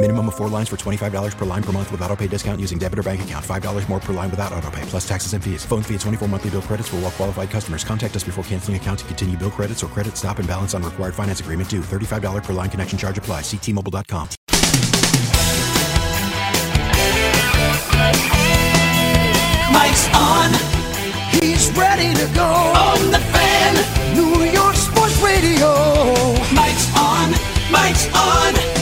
Minimum of four lines for $25 per line per month with auto pay discount using debit or bank account. $5 more per line without auto pay, plus taxes and fees. Phone fee at 24 monthly bill credits for all well qualified customers. Contact us before canceling account to continue bill credits or credit stop and balance on required finance agreement due. $35 per line connection charge apply. Ctmobile.com. Mike's on. He's ready to go. On the fan. New York Sports Radio. Mike's on. Mike's on.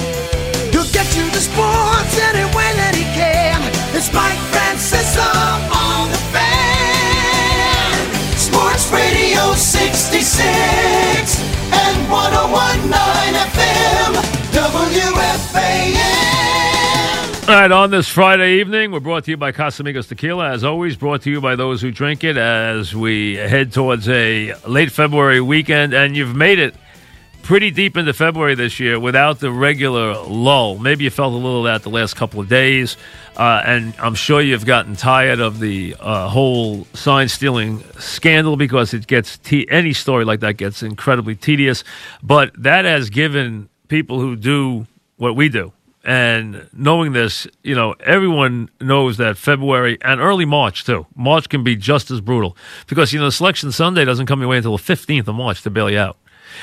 The sports any way that he can. It's Mike Francesa on the fan. Sports Radio 66 and 1019 FM. WFAN. All right, on this Friday evening, we're brought to you by Casamigos Tequila. As always, brought to you by those who drink it as we head towards a late February weekend. And you've made it pretty deep into February this year without the regular lull. Maybe you felt a little of that the last couple of days. Uh, and I'm sure you've gotten tired of the uh, whole sign stealing scandal because it gets, te- any story like that gets incredibly tedious. But that has given people who do what we do and knowing this, you know, everyone knows that February and early March too. March can be just as brutal because you know Selection Sunday doesn't come your way until the fifteenth of March to bail you out.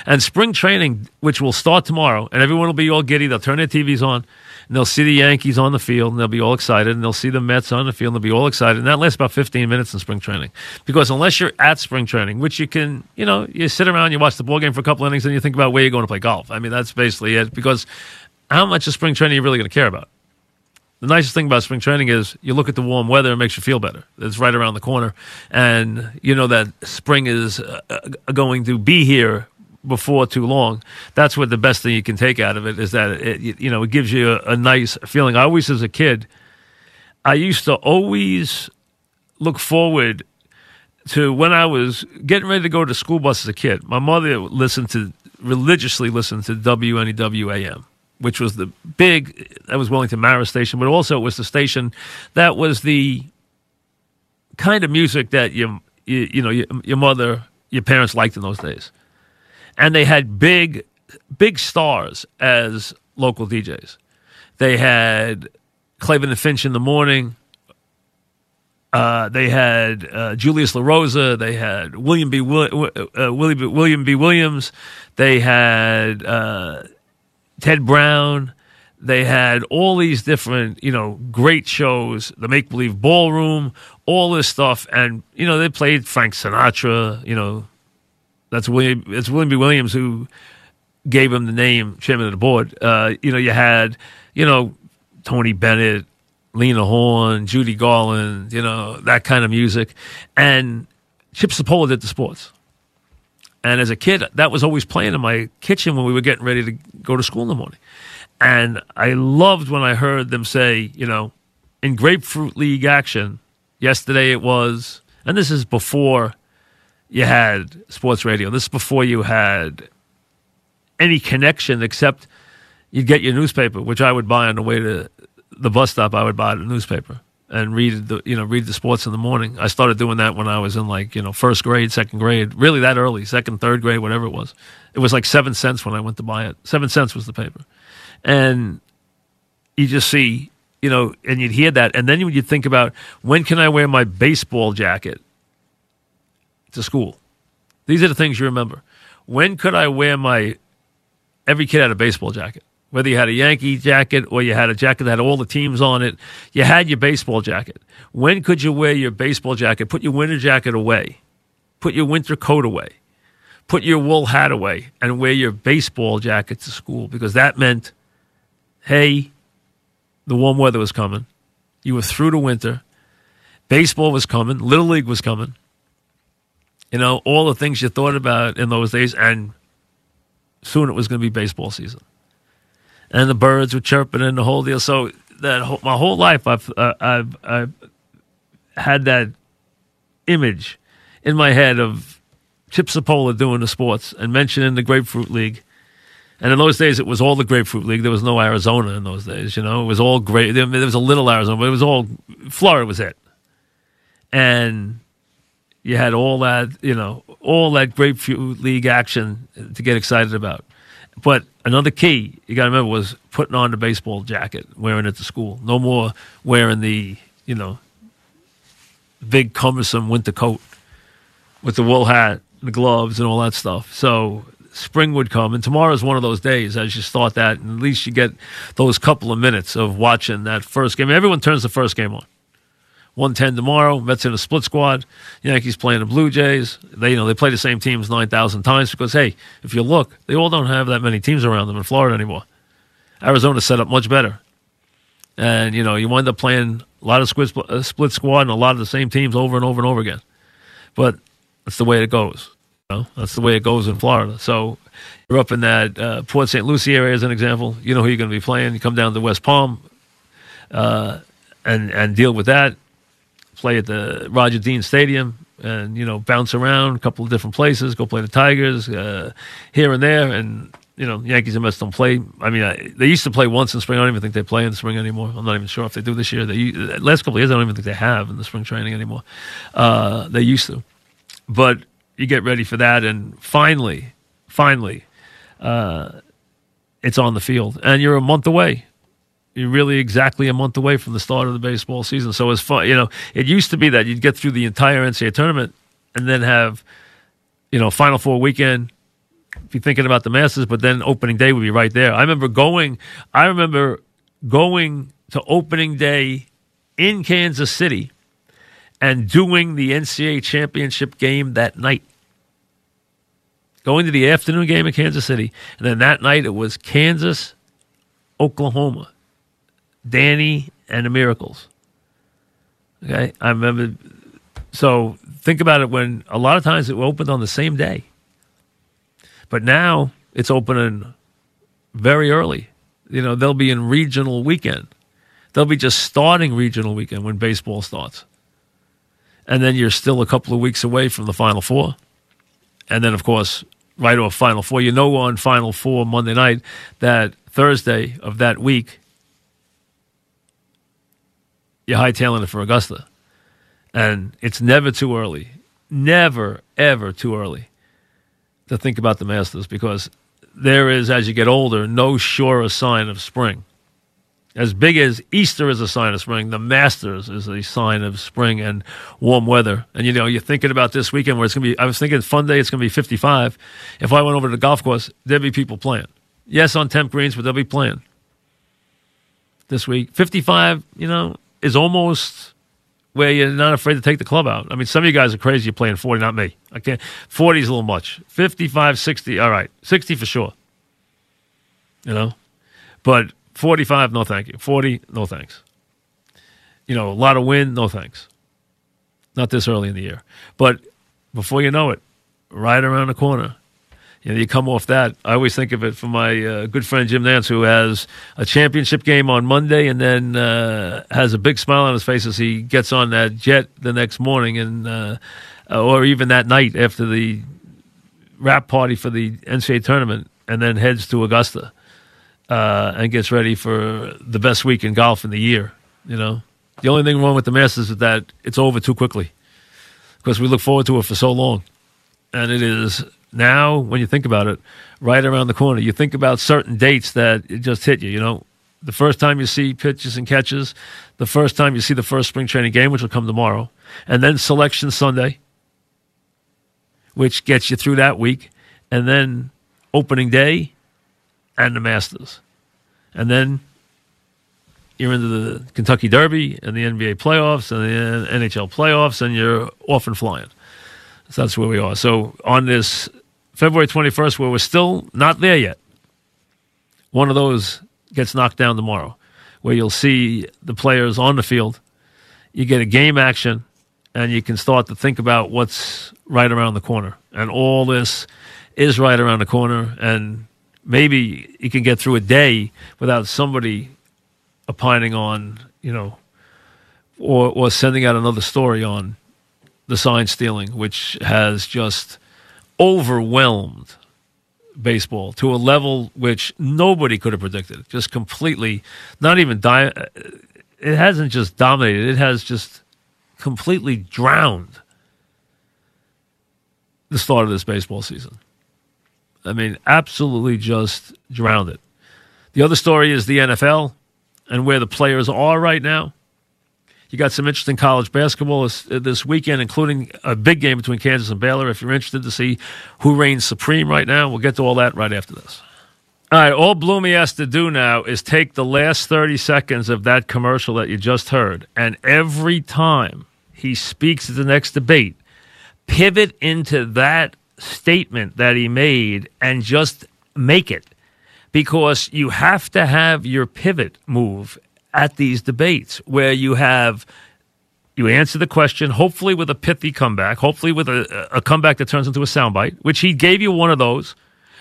And spring training, which will start tomorrow, and everyone will be all giddy. They'll turn their TVs on, and they'll see the Yankees on the field, and they'll be all excited. And they'll see the Mets on the field, and they'll be all excited. And that lasts about 15 minutes in spring training. Because unless you're at spring training, which you can, you know, you sit around, you watch the ball game for a couple innings, and you think about where you're going to play golf. I mean, that's basically it. Because how much of spring training are you really going to care about? The nicest thing about spring training is you look at the warm weather, it makes you feel better. It's right around the corner. And you know that spring is uh, going to be here before too long. That's what the best thing you can take out of it is that it, you know, it gives you a, a nice feeling. I always, as a kid, I used to always look forward to when I was getting ready to go to school bus as a kid. My mother listened to religiously listened to WNEW AM which was the big that was Wellington Mara station, but also it was the station that was the kind of music that you you, you know your, your mother your parents liked in those days, and they had big big stars as local DJs. They had Klavan and Finch in the morning. Uh, they had uh, Julius LaRosa. They had William B. Uh, William B. Williams. They had uh, Ted Brown. They had all these different, you know, great shows, the Make Believe Ballroom, all this stuff, and you know they played Frank Sinatra. You know, that's William. It's William B. Williams who gave him the name chairman of the board. Uh, you know, you had, you know, Tony Bennett, Lena Horne, Judy Garland. You know that kind of music, and Chip Cipolla did the sports. And as a kid, that was always playing in my kitchen when we were getting ready to go to school in the morning. And I loved when I heard them say, you know, in Grapefruit League action, yesterday it was, and this is before you had sports radio. This is before you had any connection except you'd get your newspaper, which I would buy on the way to the bus stop. I would buy the newspaper and read the you know read the sports in the morning. I started doing that when I was in like you know first grade, second grade, really that early, second, third grade, whatever it was. It was like seven cents when I went to buy it. Seven cents was the paper, and you just see you know, and you'd hear that, and then you'd think about when can I wear my baseball jacket to school. These are the things you remember. When could I wear my? Every kid had a baseball jacket whether you had a Yankee jacket or you had a jacket that had all the teams on it, you had your baseball jacket. When could you wear your baseball jacket? Put your winter jacket away. put your winter coat away, put your wool hat away, and wear your baseball jacket to school because that meant, hey, the warm weather was coming. You were through the winter. Baseball was coming. Little League was coming. You know, all the things you thought about in those days, and soon it was going to be baseball season. And the birds were chirping and the whole deal. So that whole, my whole life, I've, uh, I've, I've had that image in my head of Chip Cipolla doing the sports and mentioning the Grapefruit League. And in those days, it was all the Grapefruit League. There was no Arizona in those days. You know, it was all great. There was a little Arizona, but it was all Florida was it. And you had all that, you know, all that Grapefruit League action to get excited about. But another key you got to remember was putting on the baseball jacket, wearing it to school. No more wearing the, you know, big cumbersome winter coat with the wool hat, the gloves, and all that stuff. So spring would come, and tomorrow is one of those days as you start that, and at least you get those couple of minutes of watching that first game. Everyone turns the first game on. 110 tomorrow. Mets in a split squad. Yankees playing the Blue Jays. They you know they play the same teams 9,000 times because hey, if you look, they all don't have that many teams around them in Florida anymore. Arizona's set up much better, and you know you wind up playing a lot of split, uh, split squad and a lot of the same teams over and over and over again. But that's the way it goes. You know? That's the way it goes in Florida. So you're up in that uh, Port St. Lucie area as an example. You know who you're going to be playing. You come down to West Palm uh, and and deal with that. Play at the Roger Dean Stadium and you know bounce around a couple of different places. Go play the Tigers uh, here and there, and you know Yankees and Mets don't play. I mean, I, they used to play once in spring. I don't even think they play in the spring anymore. I'm not even sure if they do this year. They last couple of years, I don't even think they have in the spring training anymore. Uh, they used to, but you get ready for that, and finally, finally, uh, it's on the field, and you're a month away. You're really exactly a month away from the start of the baseball season. So it's fun. You know, it used to be that you'd get through the entire NCAA tournament and then have, you know, Final Four weekend. Be thinking about the Masters, but then opening day would be right there. I remember going. I remember going to opening day in Kansas City and doing the NCAA championship game that night. Going to the afternoon game in Kansas City. And then that night it was Kansas, Oklahoma, Danny, and the Miracles. Okay. I remember. So think about it when a lot of times it opened on the same day. But now it's opening very early. You know, they'll be in regional weekend. They'll be just starting regional weekend when baseball starts and then you're still a couple of weeks away from the Final Four. And then, of course, right off Final Four. You know on Final Four Monday night that Thursday of that week, you're hightailing it for Augusta. And it's never too early, never, ever too early to think about the Masters because there is, as you get older, no surer sign of spring as big as Easter is a sign of spring, the Masters is a sign of spring and warm weather. And you know, you're thinking about this weekend where it's going to be. I was thinking fun day. It's going to be 55. If I went over to the golf course, there'd be people playing. Yes, on temp greens, but they'll be playing this week. 55, you know, is almost where you're not afraid to take the club out. I mean, some of you guys are crazy. You're playing 40, not me. I can't. 40 is a little much. 55, 60, all right. 60 for sure. You know, but 45, no thank you. 40, no thanks. You know, a lot of wind, no thanks. Not this early in the year. But before you know it, right around the corner, you know, you come off that. I always think of it from my uh, good friend Jim Nance, who has a championship game on Monday and then uh, has a big smile on his face as he gets on that jet the next morning, and uh, or even that night after the wrap party for the NCAA tournament, and then heads to Augusta uh, and gets ready for the best week in golf in the year. You know, the only thing wrong with the Masters is that it's over too quickly because we look forward to it for so long, and it is now when you think about it, right around the corner. You think about certain dates that it just hit you. You know, the first time you see pitches and catches, the first time you see the first spring training game, which will come tomorrow, and then Selection Sunday, which gets you through that week, and then opening day and the Masters. And then you're into the Kentucky Derby and the NBA playoffs and the NHL playoffs, and you're off and flying. So that's where we are. So on this February 21st, where we're still not there yet, one of those gets knocked down tomorrow, where you'll see the players on the field. You get a game action, and you can start to think about what's right around the corner. And all this is right around the corner. And maybe you can get through a day without somebody opining on, you know, or, or sending out another story on the sign stealing, which has just overwhelmed baseball to a level which nobody could have predicted. Just completely, not even di- uh, It hasn't just dominated; it has just completely drowned the start of this baseball season. I mean, absolutely just drowned it. The other story is the NFL and where the players are right now. You got some interesting college basketball this, uh, this, weekend, including a big game between Kansas and Baylor. If you're interested to see who reigns supreme right now, we'll get to all that right after this. All right, all Bloomy has to do now is take the last 30 seconds of that commercial that you just heard, and every time he speaks at the next debate, pivot into that statement that he made and just make it because you have to have your pivot move at these debates where you have you answer the question, hopefully with a pithy comeback, hopefully with a, a comeback that turns into a soundbite, which he gave you one of those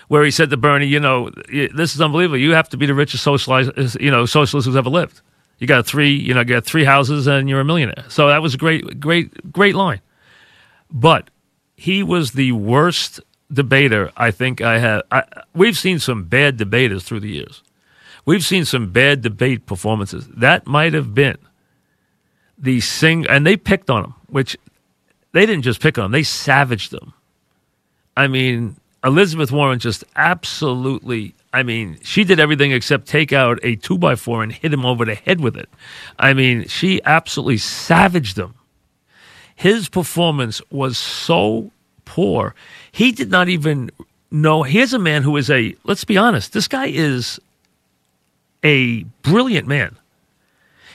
where he said to Bernie, you know, this is unbelievable. You have to be the richest socialist, you know, socialist who's ever lived. You got three, you know, you got three houses and you're a millionaire. So that was a great, great, great line. But he was the worst debater I think I have. I, we've seen some bad debaters through the years. We've seen some bad debate performances. That might have been the sing, and they picked on him, which they didn't just pick on him; they savaged them. I mean, Elizabeth Warren just absolutely. I mean, she did everything except take out a two by four and hit him over the head with it. I mean, she absolutely savaged him. His performance was so poor. He did not even know. Here's a man who is a, let's be honest, this guy is a brilliant man.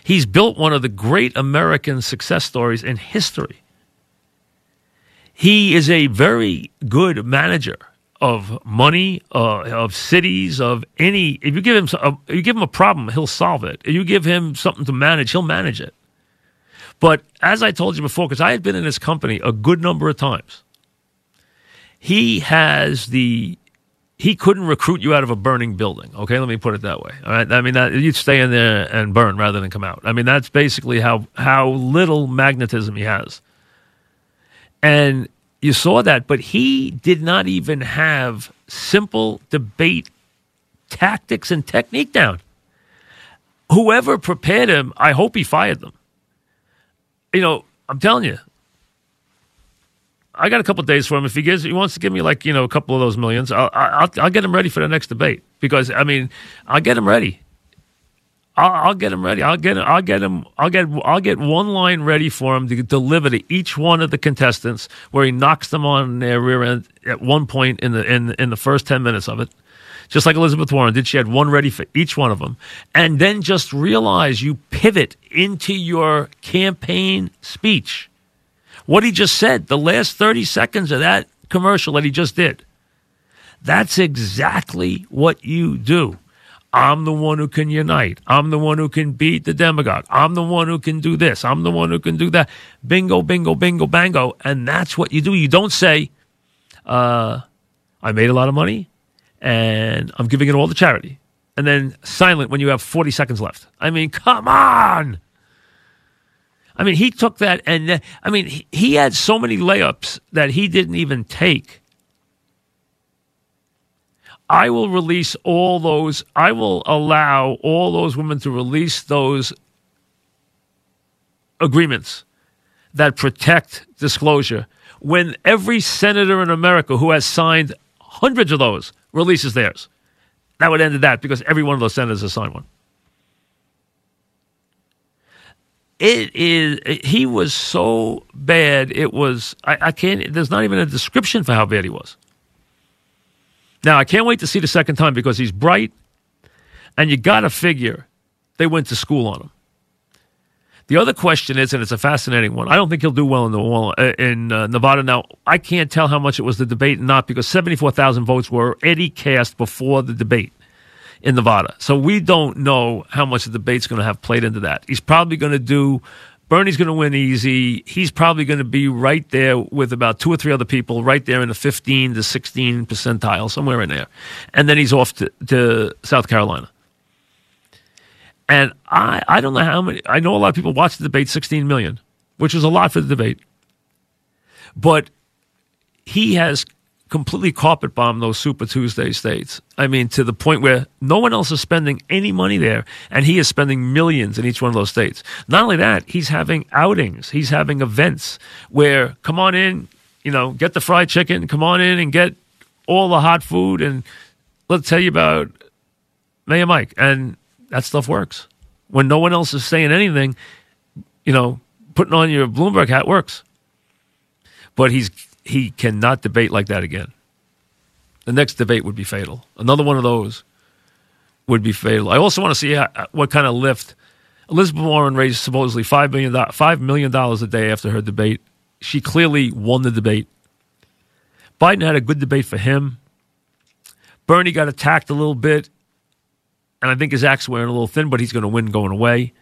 He's built one of the great American success stories in history. He is a very good manager of money, uh, of cities, of any. If you give him, a, you give him a problem, he'll solve it. If you give him something to manage, he'll manage it. But as I told you before, because I had been in his company a good number of times, he has the he couldn't recruit you out of a burning building. Okay, let me put it that way. All right, I mean that, you'd stay in there and burn rather than come out. I mean that's basically how how little magnetism he has, and you saw that. But he did not even have simple debate tactics and technique down. Whoever prepared him, I hope he fired them. You know, I'm telling you, I got a couple days for him. If he gives, he wants to give me like you know a couple of those millions, I'll, I'll, I'll get him ready for the next debate because I mean I'll get him ready. I'll, I'll, get him ready. I'll get. I'll get him. I'll get. I'll get one line ready for him to deliver to each one of the contestants, where he knocks them on their rear end at one point in the in in the first ten minutes of it, just like Elizabeth Warren did. She had one ready for each one of them, and then just realize you pivot into your campaign speech what he just said, the last 30 seconds of that commercial that he just did. That's exactly what you do. I'm the one who can unite. I'm the one who can beat the demagogue. I'm the one who can do this. I'm the one who can do that. Bingo, bingo, bingo, bango. And that's what you do. You don't say, uh, I made a lot of money and I'm giving it all to charity. And then silent when you have 40 seconds left. I mean, come on. I mean, he took that, and uh, I mean, he, he had so many layups that he didn't even take. I will release all those, I will allow all those women to release those agreements that protect disclosure when every senator in America who has signed hundreds of those releases theirs. That would end at that because every one of those senators has signed one. It is he was so bad it was I, I, can't there's not even a description for how bad he was now i can't wait to see the second time because he's bright and you gotta figure they went to school on him The other question is, and it's a fascinating one. I don't think he'll do well in the uh, in uh, Nevada. Now, I can't tell how much it was the debate and not because seventy four thousand votes were already cast before the debate in Nevada. So we don't know how much the debate's going to have played into that. He's probably going to do. Bernie's going to win easy. He's probably going to be right there with about two or three other people, right there in the 15 to 16 percentile, somewhere in there. And then he's off to, to South Carolina. And I, I don't know how many, I know a lot of people watch the debate, 16 million, which is a lot for the debate. But he has completely carpet bombed those Super Tuesday states. I mean, to the point where no one else is spending any money there, and he is spending millions in each one of those states. Not only that, he's having outings, he's having events where, come on in, you know, get the fried chicken, come on in and get all the hot food, and let's tell you about Mayor Mike. And that stuff works. When no one else is saying anything, you know, putting on your Bloomberg hat works. But he's he cannot debate like that again. The next debate would be fatal. Another one of those would be fatal. I also want to see how, what kind of lift Elizabeth Warren raised supposedly five million dollars a day after her debate. She clearly won the debate. Biden had a good debate for him. Bernie got attacked a little bit, and I think his act's wearing a little thin, but he's going to win going away.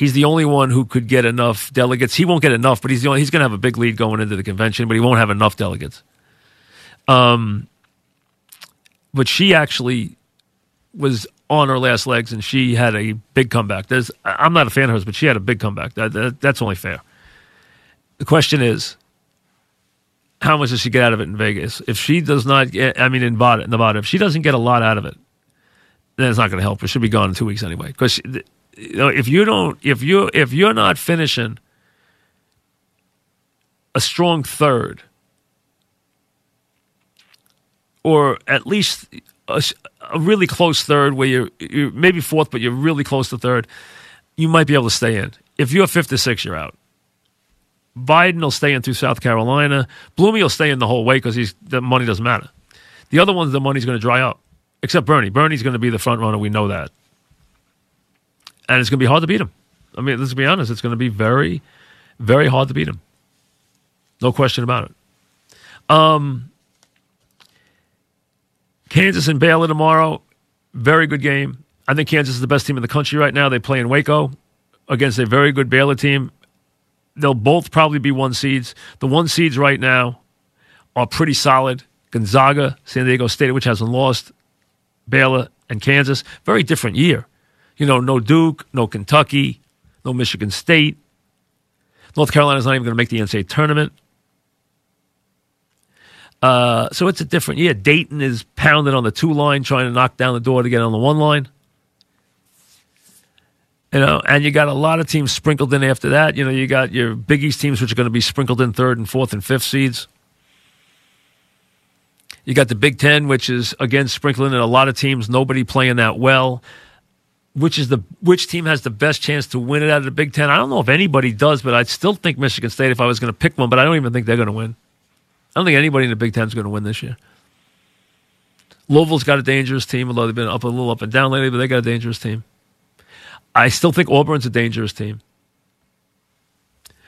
He's the only one who could get enough delegates. He won't get enough, but he's the only, he's going to have a big lead going into the convention, but he won't have enough delegates. Um, but she actually was on her last legs, and she had a big comeback. There's, I'm not a fan of hers, but she had a big comeback. That, that, that's only fair. The question is, how much does she get out of it in Vegas? If she does not, get, I mean, in Nevada, if she doesn't get a lot out of it, then it's not going to help her. She'll be gone in two weeks anyway. Because you know, if you don't, if you if you're not finishing a strong third, or at least a, a really close third, where you're, you're maybe fourth, but you're really close to third, you might be able to stay in. If you're fifth or six, you're out. Biden will stay in through South Carolina. Bloomey will stay in the whole way because the money doesn't matter. The other ones, the money's going to dry up, except Bernie. Bernie's going to be the front runner. We know that, and it's going to be hard to beat him. I mean, let's be honest. It's going to be very, very hard to beat him. No question about it. Um, Kansas and Baylor tomorrow. Very good game. I think Kansas is the best team in the country right now. They play in Waco against a very good Baylor team. They'll both probably be one seeds. The one seeds right now are pretty solid. Gonzaga, San Diego State, which hasn't lost, Baylor, and Kansas. Very different year. You know, no Duke, no Kentucky, no Michigan State. North Carolina's not even going to make the NCAA tournament. Uh, so it's a different year. Dayton is pounded on the two line, trying to knock down the door to get on the one line. You know, and you got a lot of teams sprinkled in after that. You know, you got your Big East teams, which are going to be sprinkled in third and fourth and fifth seeds. You got the Big Ten, which is again sprinkling in a lot of teams. Nobody playing that well. Which is the which team has the best chance to win it out of the Big Ten? I don't know if anybody does, but I'd still think Michigan State if I was going to pick one. But I don't even think they're going to win. I don't think anybody in the Big Ten is going to win this year. Louisville's got a dangerous team, although they've been up a little up and down lately, but they got a dangerous team. I still think Auburn's a dangerous team.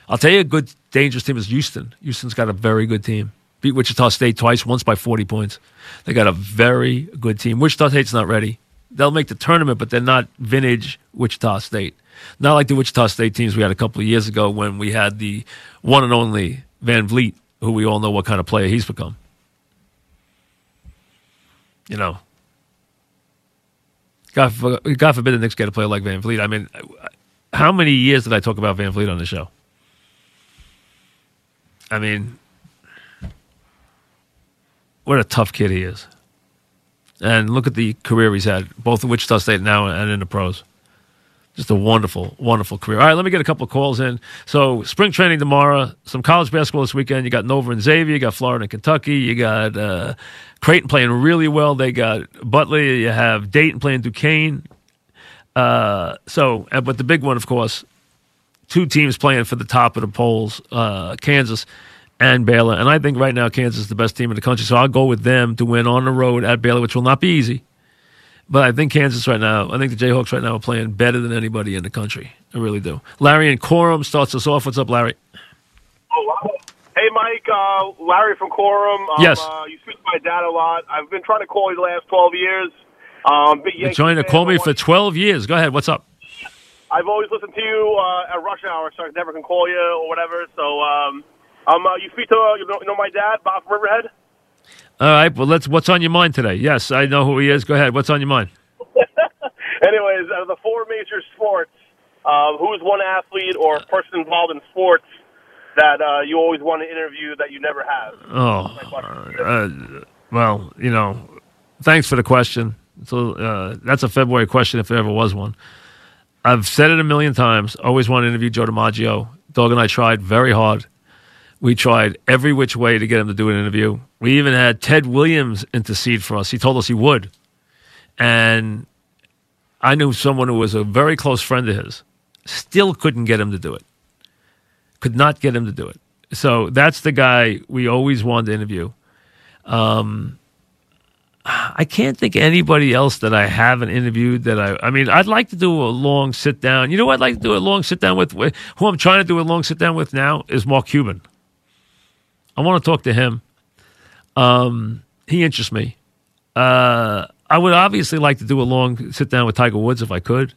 I'll tell you a good dangerous team is Houston. Houston's got a very good team. Beat Wichita State twice, once by 40 points. They got a very good team. Wichita State's not ready. They'll make the tournament, but they're not vintage Wichita State. Not like the Wichita State teams we had a couple of years ago when we had the one and only VanVleet, who we all know what kind of player he's become. You know, God, God forbid the Knicks get a player like VanVleet. I mean, how many years did I talk about VanVleet on the show? I mean, what a tough kid he is. And look at the career he's had, both in Wichita State now and in the pros. Just a wonderful, wonderful career. All right, let me get a couple of calls in. So, spring training tomorrow, some college basketball this weekend. You got Nova and Xavier, you got Florida and Kentucky, you got uh, Creighton playing really well. They got Butler, you have Dayton playing Duquesne. Uh, so, but the big one, of course, two teams playing for the top of the polls uh, Kansas and Baylor. And I think right now Kansas is the best team in the country. So I'll go with them to win on the road at Baylor, which will not be easy. But I think Kansas right now, I think the Jayhawks right now are playing better than anybody in the country. I really do. Larry and Coram starts us off. What's up, Larry? Oh, wow. Hey, Mike, uh, Larry from Coram. Um, Yes. Uh, you speak to my dad a lot. I've been trying to call you the last 12 years. Um, big You're trying to call me for 12 years. Go ahead. What's up? I've always listened to you uh, at rush hour, so I never can call you or whatever. So, um, um, uh, you speak to uh, you, know, you know my dad, Bob from Riverhead. All right. Well, let's. What's on your mind today? Yes, I know who he is. Go ahead. What's on your mind? Anyways, out of the four major sports, um, who's one athlete or person involved in sports that uh, you always want to interview that you never have? Oh, uh, well, you know, thanks for the question. So uh, that's a February question if there ever was one. I've said it a million times. Always want to interview Joe DiMaggio. Dog and I tried very hard. We tried every which way to get him to do an interview. We even had Ted Williams intercede for us. He told us he would. And I knew someone who was a very close friend of his. Still couldn't get him to do it. Could not get him to do it. So that's the guy we always wanted to interview. Um, I can't think of anybody else that I haven't interviewed that I. I mean, I'd like to do a long sit down. You know, I'd like to do a long sit down with- Who I'm trying to do a long sit down with now is Mark Cuban. I want to talk to him. Um, he interests me. Uh, I would obviously like to do a long sit down with Tiger Woods if I could.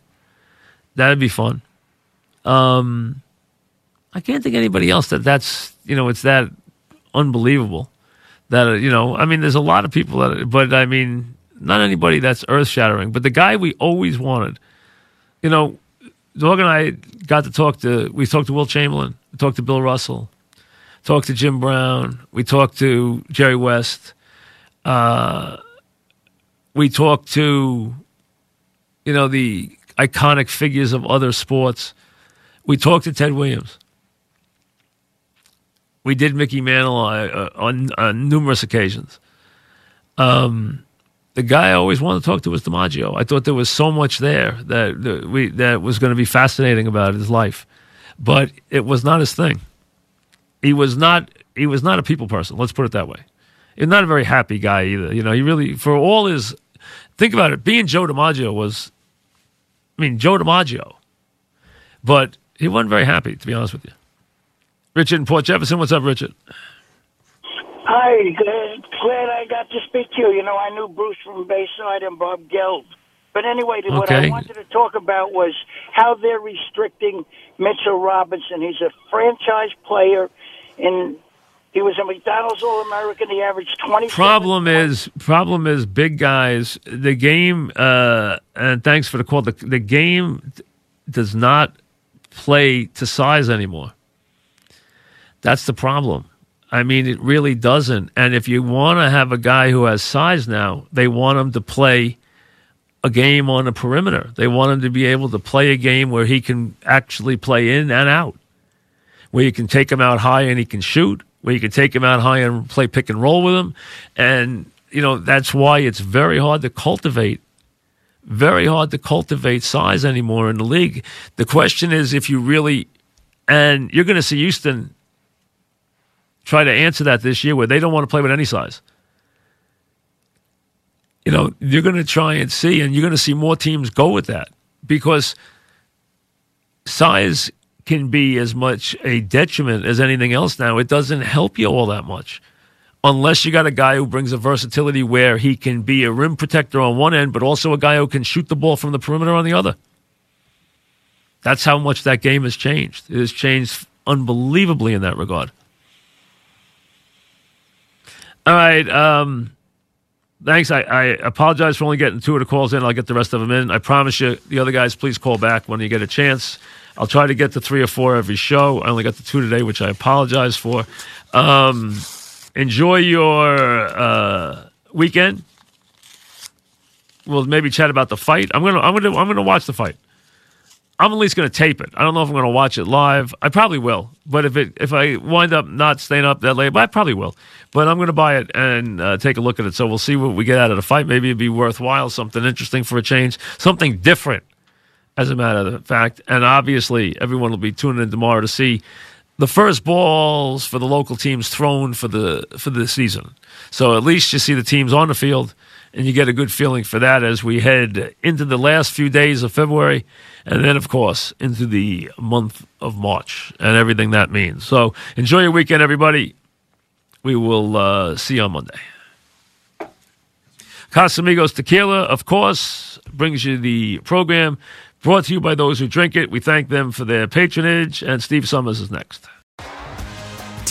That'd be fun. Um, I can't think anybody else that that's you know it's that unbelievable that you know. I mean, there's a lot of people that, but I mean, not anybody that's earth shattering. But the guy we always wanted, you know, Dog and I got to talk to. We talked to Wilt Chamberlain. Talked to Bill Russell. Talked to Jim Brown. We talked to Jerry West. Uh, we talked to, you know, the iconic figures of other sports. We talked to Ted Williams. We did Mickey Mantle uh, on, on numerous occasions. Um, the guy I always wanted to talk to was DiMaggio. I thought there was so much there that, that we that was going to be fascinating about his life, but it was not his thing. He was not he was not a people person. Let's put it that way. He's not a very happy guy either. You know, he really for all his think about it. Being Joe DiMaggio was, I mean, Joe DiMaggio, but he wasn't very happy to be honest with you. Richard in Port Jefferson, what's up, Richard? Hi, glad, glad I got to speak to you. You know, I knew Bruce from Bayside and Bob Geld. But anyway, what I wanted to talk about was how they're restricting Mitchell Robinson. He's a franchise player, and he was a McDonald's All American. He averaged twenty. Problem is, problem is, big guys. The game, uh, and thanks for the call. The, the game does not play to size anymore. That's the problem. I mean, it really doesn't. And if you want to have a guy who has size now, they want him to play a game on the perimeter. They want him to be able to play a game where he can actually play in and out, where you can take him out high and he can shoot, where you can take him out high and play pick and roll with him. And, you know, that's why it's very hard to cultivate, very hard to cultivate size anymore in the league. The question is if you really, and you're going to see Houston try to answer that this year where they don't want to play with any size. You know, you're going to try and see, and you're going to see more teams go with that because size can be as much a detriment as anything else now. It doesn't help you all that much unless you got a guy who brings a versatility where he can be a rim protector on one end, but also a guy who can shoot the ball from the perimeter on the other. That's how much that game has changed. It has changed unbelievably in that regard. All right. Um, thanks. I, I apologize for only getting two of the calls in. I'll get the rest of them in. I promise you, the other guys, please call back when you get a chance. I'll try to get to three or four every show. I only got the two today, which I apologize for. Um, enjoy your uh, weekend. We'll maybe chat about the fight. I'm gonna, I'm gonna, I'm gonna watch the fight. I'm at least going to tape it. I don't know if I'm going to watch it live. I probably will. But if it if I wind up not staying up that late, I probably will. But I'm going to buy it and uh, take a look at it. So we'll see what we get out of the fight. Maybe it'd be worthwhile, something interesting for a change, something different, as a matter of fact. And obviously, everyone will be tuning in tomorrow to see the first balls for the local teams thrown for the for the season. So at least you see the teams on the field and you get a good feeling for that as we head into the last few days of February, and then, of course, into the month of March and everything that means. So enjoy your weekend, everybody. We will uh, see you on Monday. Casamigos Tequila, of course, brings you the program brought to you by those who drink it. We thank them for their patronage, and Steve Somers is next.